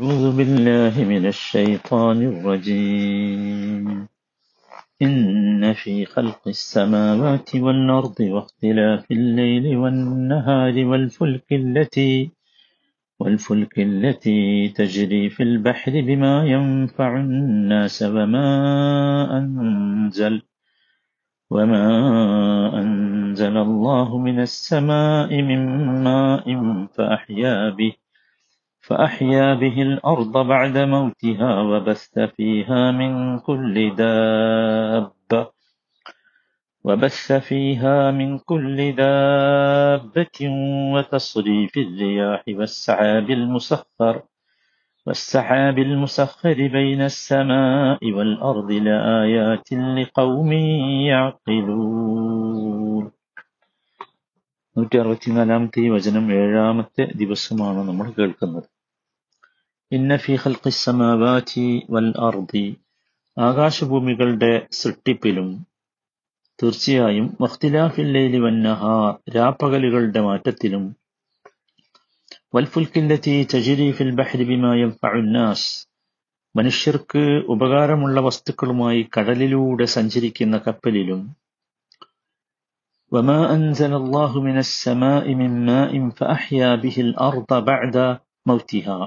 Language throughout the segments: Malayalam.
أعوذ بالله من الشيطان الرجيم. إن في خلق السماوات والأرض واختلاف الليل والنهار والفلك التي والفلك التي تجري في البحر بما ينفع الناس وما أنزل وما أنزل الله من السماء من ماء فأحيا به. فأحيا به الأرض بعد موتها وبث فيها من كل دابة. وبث فيها من كل دابة وتصريف الرياح والسحاب المسخر. والسحاب المسخر بين السماء والأرض لآيات لقوم يعقلون. നൂറ്റി അറുപത്തിനാലാമത്തെ വചനം ഏഴാമത്തെ ദിവസമാണ് നമ്മൾ കേൾക്കുന്നത്. ഇന്ന ഫി വൽ അർദി ആകാശഭൂമികളുടെ സൃഷ്ടിപ്പിലും തീർച്ചയായും വഖ്തിലാഫിൽ ലൈലി വന്നഹാർ രാപ്പകലുകളുടെ മാറ്റത്തിലും വൽഫുൽക്കില്ലത്തി തജ്രി ഫിൽ ബഹ്രി ബിമാ യൻഫഉന്നാസ് മനുഷ്യർക്ക് ഉപകാരമുള്ള വസ്തുക്കളുമായി കടലിലൂടെ സഞ്ചരിക്കുന്ന കപ്പലിലും وما أنزل الله من السماء من ماء فأحيا به الأرض بعد موتها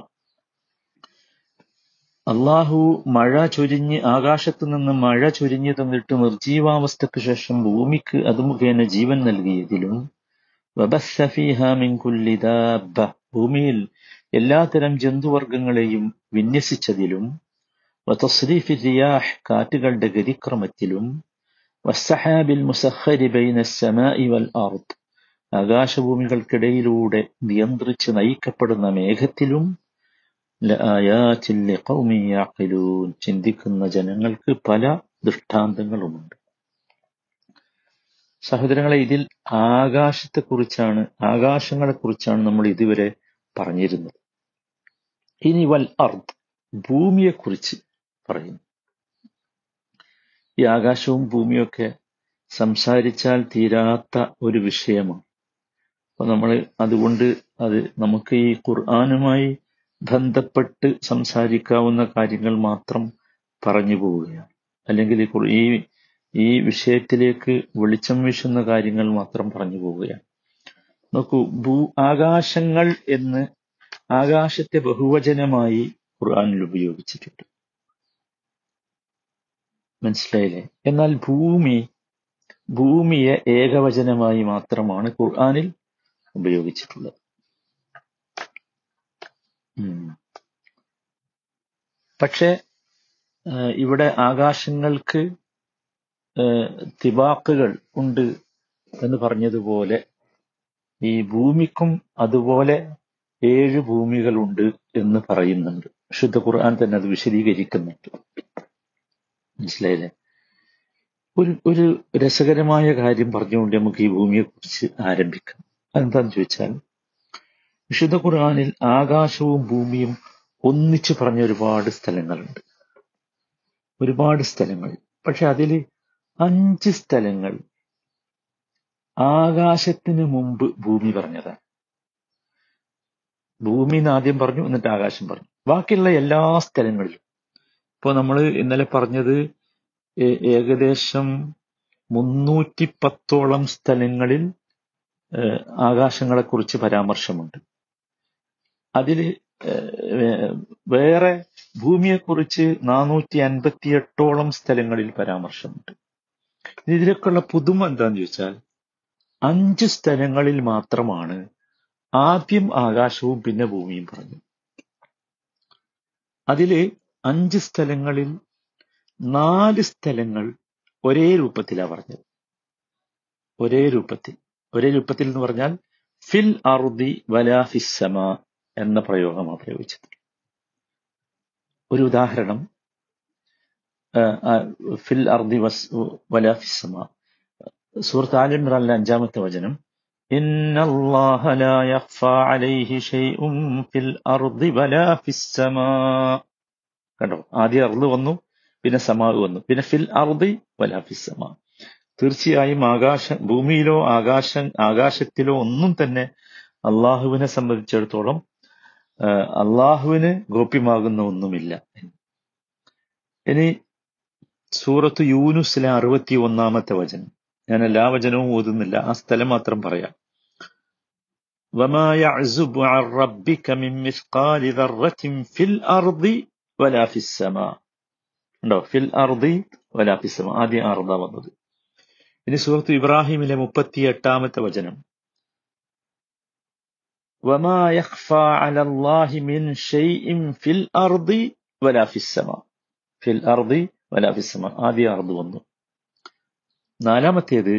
അള്ളാഹു മഴ ചൊരിഞ്ഞ് ആകാശത്തു നിന്ന് മഴ ചൊരിഞ്ഞു തന്നിട്ട് നിർജീവാവസ്ഥയ്ക്ക് ശേഷം ഭൂമിക്ക് അത് മുഖേന ജീവൻ നൽകിയതിലും ഭൂമിയിൽ എല്ലാത്തരം ജന്തുവർഗങ്ങളെയും വിന്യസിച്ചതിലും റിയാഹ് കാറ്റുകളുടെ ഗതിക്രമത്തിലും വസ്സഹാബിൽ മുസഹരി ബൈന വൽ അർദ്. ആകാശഭൂമികൾക്കിടയിലൂടെ നിയന്ത്രിച്ച് നയിക്കപ്പെടുന്ന മേഘത്തിലും ചിന്തിക്കുന്ന ജനങ്ങൾക്ക് പല ദൃഷ്ടാന്തങ്ങളുമുണ്ട്. സഹോദരങ്ങളെ ഇതിൽ ആകാശത്തെക്കുറിച്ചാണ് ആകാശങ്ങളെക്കുറിച്ചാണ് നമ്മൾ ഇതുവരെ പറഞ്ഞിരുന്നത്. ഇനി വൽ അർദ് ഭൂമിയെക്കുറിച്ച് പറയുന്നു. ഈ ആകാശവും ഭൂമിയൊക്കെ സംസാരിച്ചാൽ തീരാത്ത ഒരു വിഷയമാണ്. അപ്പൊ നമ്മൾ അതുകൊണ്ട് അത് നമുക്ക് ഈ ഖുർആാനുമായി ബന്ധപ്പെട്ട് സംസാരിക്കാവുന്ന കാര്യങ്ങൾ മാത്രം പറഞ്ഞു പോവുകയാണ്. അല്ലെങ്കിൽ ഈ ഈ വിഷയത്തിലേക്ക് വെളിച്ചം വീശുന്ന കാര്യങ്ങൾ മാത്രം പറഞ്ഞു പോവുകയാണ്. നോക്കൂ ഭൂ ആകാശങ്ങൾ എന്ന് ആകാശത്തെ ബഹുവചനമായി ഖുർആാനിൽ ഉപയോഗിച്ചിട്ടുണ്ട്. മനസ്സിലായില്ലേ? എന്നാൽ ഭൂമി ഭൂമിയെ ഏകവചനമായി മാത്രമാണ് ഖുർആാനിൽ ഉപയോഗിച്ചിട്ടുള്ളത്. പക്ഷെ ഇവിടെ ആകാശങ്ങൾക്ക് തിബാക്കുകൾ ഉണ്ട് എന്ന് പറഞ്ഞതുപോലെ ഈ ഭൂമിക്കും അതുപോലെ ഏഴ് ഭൂമികളുണ്ട് എന്ന് പറയുന്നുണ്ട്. ശുദ്ധ ഖുർആൻ തന്നെ അത് വിശദീകരിക്കുന്നുണ്ട്. മനസ്സിലായില്ലേ? ഒരു ഒരു രസകരമായ കാര്യം പറഞ്ഞുകൊണ്ട് നമുക്ക് ഈ ഭൂമിയെക്കുറിച്ച് ആരംഭിക്കാം. അതെന്താന്ന് ചോദിച്ചാൽ വിശുദ്ധ ഖുർആാനിൽ ആകാശവും ഭൂമിയും ഒന്നിച്ചു പറഞ്ഞ ഒരുപാട് സ്ഥലങ്ങളുണ്ട്. ഒരുപാട് സ്ഥലങ്ങൾ. പക്ഷെ അതിൽ അഞ്ച് സ്ഥലങ്ങൾ ആകാശത്തിന് മുമ്പ് ഭൂമി പറഞ്ഞതാണ്. ഭൂമി എന്ന് ആദ്യം പറഞ്ഞു എന്നിട്ട് ആകാശം പറഞ്ഞു. ബാക്കിയുള്ള എല്ലാ സ്ഥലങ്ങളിലും ഇപ്പൊ നമ്മൾ ഇന്നലെ പറഞ്ഞത് ഏകദേശം മുന്നൂറ്റി പത്തോളം സ്ഥലങ്ങളിൽ ആകാശങ്ങളെക്കുറിച്ച് പരാമർശമുണ്ട്. അതിൽ വേറെ ഭൂമിയെക്കുറിച്ച് നാനൂറ്റി അൻപത്തി എട്ടോളം സ്ഥലങ്ങളിൽ പരാമർശമുണ്ട്. ഇതിലൊക്കെയുള്ള പുതുമ എന്താന്ന് ചോദിച്ചാൽ അഞ്ച് സ്ഥലങ്ങളിൽ മാത്രമാണ് ആദ്യം ആകാശവും പിന്നെ ഭൂമിയും പറഞ്ഞു അതിൽ അഞ്ച് സ്ഥലങ്ങളിൽ നാല് സ്ഥലങ്ങൾ ഒരേ രൂപത്തിലാണ് പറഞ്ഞത് ഒരേ രൂപത്തിൽ ഒരേ രൂപത്തിൽ എന്ന് പറഞ്ഞാൽ ഫിൽ അറുദി വലാഫിസമ എന്ന പ്രയോഗമാണ് പ്രയോഗിച്ചത് ഒരു ഉദാഹരണം ഫിൽ അർദി വസ് വലാഫിസമ സൂറത്ത് ആൽ ഇമ്രാനിലെ അഞ്ചാമത്തെ വചനം إن الله لا يخفى عليه شيء في الأرض ولا في السماء കണ്ടോ ആദ്യം അർദ് വന്നു പിന്നെ സമാവ് വന്നു പിന്നെ ഫിൽ അർദി വലാ ഫിസ് സമാ തീർച്ചയായും ആകാശ ഭൂമിയിലോ ആകാശ ആകാശത്തിലോ ഒന്നും തന്നെ അള്ളാഹുവിനെ സംബന്ധിച്ചിടത്തോളം അള്ളാഹുവിന് ഗോപ്യമാകുന്ന ഒന്നുമില്ല ഇനി സൂറത്ത് യൂനുസിലെ അറുപത്തി ഒന്നാമത്തെ വചനം ഞാൻ എല്ലാ വചനവും ഓതുന്നില്ല ആ സ്ഥലം മാത്രം പറയാം وما يعزب عن ربك من مثقال ذرة في الأرض ولا في السماء ഉണ്ടോ ഫിൽ അർദി വലാ ഫിസ്സമ ആദ്യം അർദ വന്നത് ഇനി സുഹൃത്ത് ഇബ്രാഹിമിലെ മുപ്പത്തി എട്ടാമത്തെ വചനം وما يخفى على الله من شيء في الأرض ولا في السماء في الأرض ولا في السماء ആദ്യ അർദ് വന്നു നാലാമത്തേത്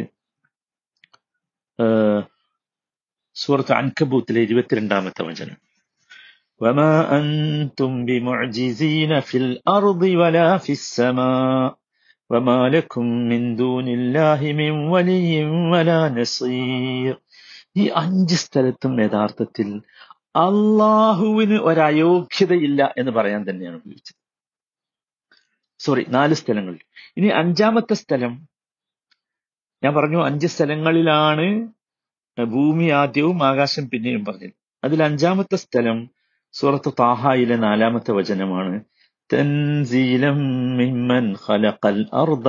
സൂറത്ത് അൻകബൂത്തിലെ ഇരുപത്തിരണ്ടാമത്തെ വചനം وما أنتم بمعجزين في الأرض ولا في السماء وما لكم من دون الله من ولي ولا نصير ഈ അഞ്ച് സ്ഥലത്തും യഥാർത്ഥത്തിൽ അള്ളാഹുവിന് ഒരയോഗ്യതയില്ല എന്ന് പറയാൻ തന്നെയാണ് ഉപയോഗിച്ചത് സോറി നാല് സ്ഥലങ്ങളിൽ ഇനി അഞ്ചാമത്തെ സ്ഥലം ഞാൻ പറഞ്ഞു അഞ്ച് സ്ഥലങ്ങളിലാണ് ഭൂമി ആദ്യവും ആകാശം പിന്നെയും പറഞ്ഞത് അതിൽ അഞ്ചാമത്തെ സ്ഥലം സൂറത്ത് താഹായിലെ നാലാമത്തെ വചനമാണ് തൻസീലം ഖലഖൽ അർദ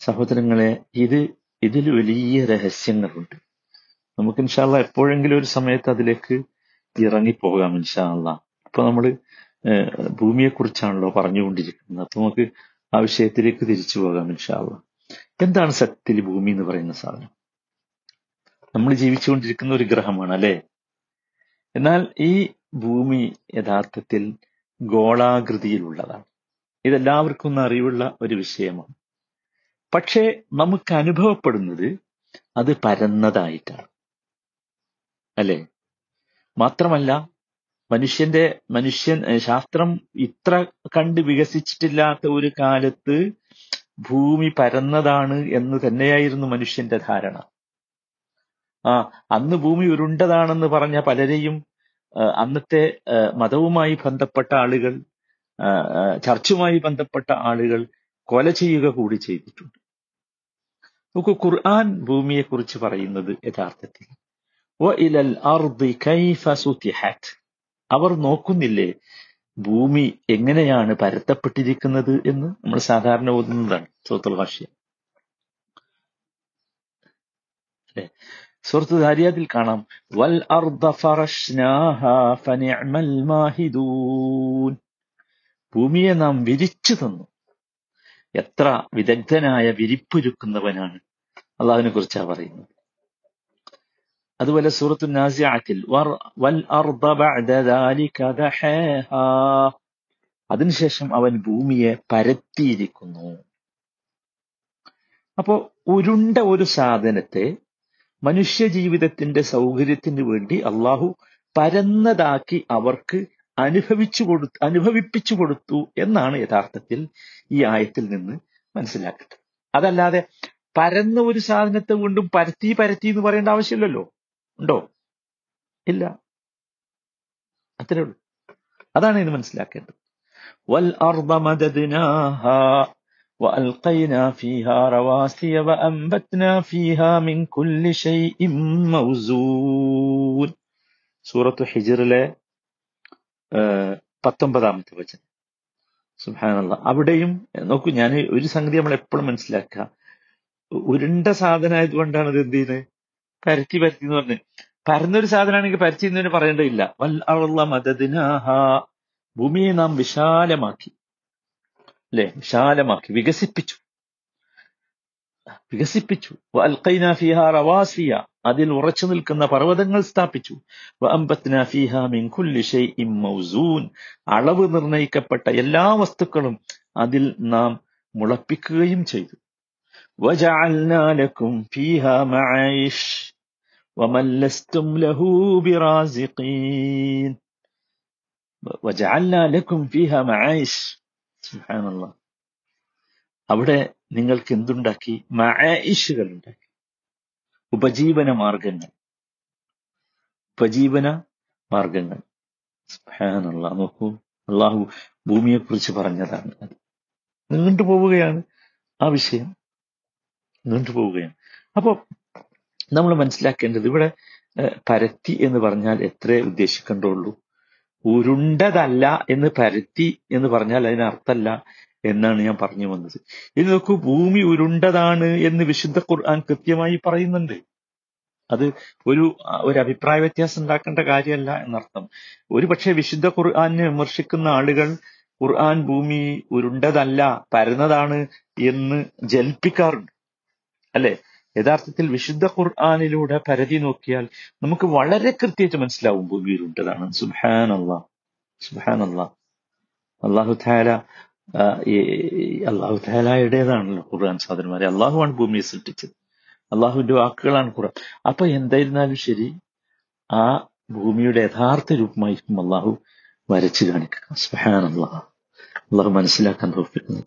സഹോദരങ്ങളെ ഇത് ഇതിൽ വലിയ രഹസ്യങ്ങളുണ്ട്. നമുക്ക് ഇൻഷാല്ല എപ്പോഴെങ്കിലും ഒരു സമയത്ത് അതിലേക്ക് ഇറങ്ങിപ്പോകാം ഇൻഷാല്ല ഇപ്പൊ നമ്മൾ ഭൂമിയെക്കുറിച്ചാണല്ലോ പറഞ്ഞുകൊണ്ടിരിക്കുന്നത്. അപ്പൊ നമുക്ക് ആ വിഷയത്തിലേക്ക് തിരിച്ചു പോകാം ഇൻഷാല്ല എന്താണ് സത്യത്തിൽ ഭൂമി എന്ന് പറയുന്ന സാധനം? നമ്മൾ ജീവിച്ചുകൊണ്ടിരിക്കുന്ന ഒരു ഗ്രഹമാണ് അല്ലെ? എന്നാൽ ഈ ഭൂമി യഥാർത്ഥത്തിൽ ഗോളാകൃതിയിലുള്ളതാണ്. ഇതെല്ലാവർക്കും ഒന്ന് അറിവുള്ള ഒരു വിഷയമാണ്. പക്ഷേ നമുക്ക് അനുഭവപ്പെടുന്നത് അത് പരന്നതായിട്ടാണ്. അല്ലെ? മാത്രമല്ല മനുഷ്യന്റെ മനുഷ്യൻ ശാസ്ത്രം ഇത്ര കണ്ട് വികസിച്ചിട്ടില്ലാത്ത ഒരു കാലത്ത് ഭൂമി പരന്നതാണ് എന്ന് തന്നെയായിരുന്നു മനുഷ്യന്റെ ധാരണ. ആ അന്ന് ഭൂമി ഉരുണ്ടതാണെന്ന് പറഞ്ഞ പലരെയും അന്നത്തെ മതവുമായി ബന്ധപ്പെട്ട ആളുകൾ ചർച്ചുമായി ബന്ധപ്പെട്ട ആളുകൾ കൊല ചെയ്യുക കൂടി ചെയ്തിട്ടുണ്ട്. നമുക്ക് ഖുർആൻ ഭൂമിയെക്കുറിച്ച് പറയുന്നത് യഥാർത്ഥത്തിൽ അവർ നോക്കുന്നില്ലേ ഭൂമി എങ്ങനെയാണ് പരത്തപ്പെട്ടിരിക്കുന്നത് എന്ന് നമ്മൾ സാധാരണ ഓതുന്നതാണ് സൂറത്തുൽ ഭാഷ്യ അല്ലെ? സുഹൃത്ത് ദാരിയാതിൽ കാണാം വൽ മാഹിദൂൻ. ഭൂമിയെ നാം വിരിച്ചു തന്നു. എത്ര വിദഗ്ധനായ വിരിപ്പൊരുക്കുന്നവനാണ്. അള്ളാഹുവിനെ കുറിച്ചാണ് പറയുന്നത്. അതുപോലെ സൂറത്തു നാസിയാത്തിൽ അതിനുശേഷം അവൻ ഭൂമിയെ പരത്തിയിരിക്കുന്നു. അപ്പോ ഉരുണ്ട ഒരു സാധനത്തെ മനുഷ്യ ജീവിതത്തിന്റെ സൗകര്യത്തിന് വേണ്ടി അള്ളാഹു പരന്നതാക്കി അവർക്ക് അനുഭവിച്ചു കൊടുത്തു അനുഭവിപ്പിച്ചു കൊടുത്തു എന്നാണ് യഥാർത്ഥത്തിൽ ഈ ആയത്തിൽ നിന്ന് മനസ്സിലാക്കേണ്ടത് അതല്ലാതെ പരന്ന ഒരു സാധനത്തെ വീണ്ടും പരത്തി പരത്തി എന്ന് പറയേണ്ട ആവശ്യമില്ലല്ലോ. ഉണ്ടോ ഇല്ല അത്രേ ഉള്ളൂ അതാണ് ഇത് മനസ്സിലാക്കേണ്ടത് വൽ അർദ മദദ്നാഹാ وألقينا فيها رواسي وأنبتنا فيها من كل شيء موزون സൂറത്തു ഹിജറിലെ പത്തൊമ്പതാമത്തെ വചനം സുഹാനുള്ള അവിടെയും നോക്കൂ ഞാൻ ഒരു സംഗതി നമ്മൾ എപ്പോഴും മനസ്സിലാക്കുക ഉരുണ്ട സാധനമായതുകൊണ്ടാണ് ഇത് എന്ത് ചെയ്യുന്നത് പരത്തി പരത്തി എന്ന് പറഞ്ഞ്. പരന്നൊരു സാധനമാണെങ്കിൽ പരത്തി എന്നതിന് പറയേണ്ടതില്ല. വല്ല മദദിനാഹ. ഭൂമിയെ നാം വിശാലമാക്കി. അല്ലെ? വിശാലമാക്കി. വികസിപ്പിച്ചു. വികസിപ്പിച്ചു. റവാസിയ. അതിൽ ഉറച്ചു നിൽക്കുന്ന പർവതങ്ങൾ സ്ഥാപിച്ചു. മിൻ കുല്ലി അളവ് നിർണയിക്കപ്പെട്ട എല്ലാ വസ്തുക്കളും അതിൽ നാം മുളപ്പിക്കുകയും ചെയ്തു. وجعلنا لكم فيها معايش ومن لستم له برازقين وجعلنا لكم فيها معايش سبحان الله അവിടെ നിങ്ങൾക്ക് എന്തുണ്ടാക്കി മഴയിഷുകൾ ഉണ്ടാക്കി ഉപജീവന മാർഗങ്ങൾ ഉപജീവന മാർഗങ്ങൾ സുബ്ഹാനല്ലാ നോക്കൂ അള്ളാഹു ഭൂമിയെ കുറിച്ച് പറഞ്ഞതാണ് അത് നീണ്ടു പോവുകയാണ് ആ വിഷയം നീണ്ടുപോവുകയാണ് അപ്പോൾ നമ്മൾ മനസ്സിലാക്കേണ്ടത് ഇവിടെ പരത്തി എന്ന് പറഞ്ഞാൽ എത്രേ ഉദ്ദേശിക്കേണ്ടുള്ളൂ. ഉരുണ്ടതല്ല എന്ന് പരത്തി എന്ന് പറഞ്ഞാൽ അതിന് അർത്ഥമല്ല എന്നാണ് ഞാൻ പറഞ്ഞു വന്നത്. ഇത് നോക്കൂ ഭൂമി ഉരുണ്ടതാണ് എന്ന് വിശുദ്ധ ഖുർആൻ കൃത്യമായി പറയുന്നുണ്ട്. അത് ഒരു ഒരു അഭിപ്രായ വ്യത്യാസം ഉണ്ടാക്കേണ്ട കാര്യമല്ല എന്നർത്ഥം. ഒരു പക്ഷേ വിശുദ്ധ ഖുർആനെ വിമർശിക്കുന്ന ആളുകൾ ഖുർആൻ ഭൂമി ഉരുണ്ടതല്ല പരന്നതാണ് എന്ന് ജൽപ്പിക്കാറുണ്ട് അല്ലെ? യഥാർത്ഥത്തിൽ വിശുദ്ധ ഖുർആാനിലൂടെ പരതി നോക്കിയാൽ നമുക്ക് വളരെ കൃത്യമായിട്ട് മനസ്സിലാവും ഭൂമിയിലുണ്ടതാണ്. സുഹാൻ അള്ളാഹ് സുബാൻ അള്ളാഹ് അള്ളാഹു താല അള്ളാഹു താലായുടേതാണല്ലോ ഖുർആൻ സാധനമാരെ. അള്ളാഹുവാണ് ഭൂമിയെ സൃഷ്ടിച്ചത്. അള്ളാഹുവിന്റെ വാക്കുകളാണ് ഖുർആൻ. അപ്പൊ എന്തായിരുന്നാലും ശരി ആ ഭൂമിയുടെ യഥാർത്ഥ രൂപമായിരിക്കും അള്ളാഹു വരച്ചു കാണിക്കുക. സുഹാൻ അള്ളാഹ് അള്ളാഹു മനസ്സിലാക്കാൻ തോപ്പിക്കുന്നു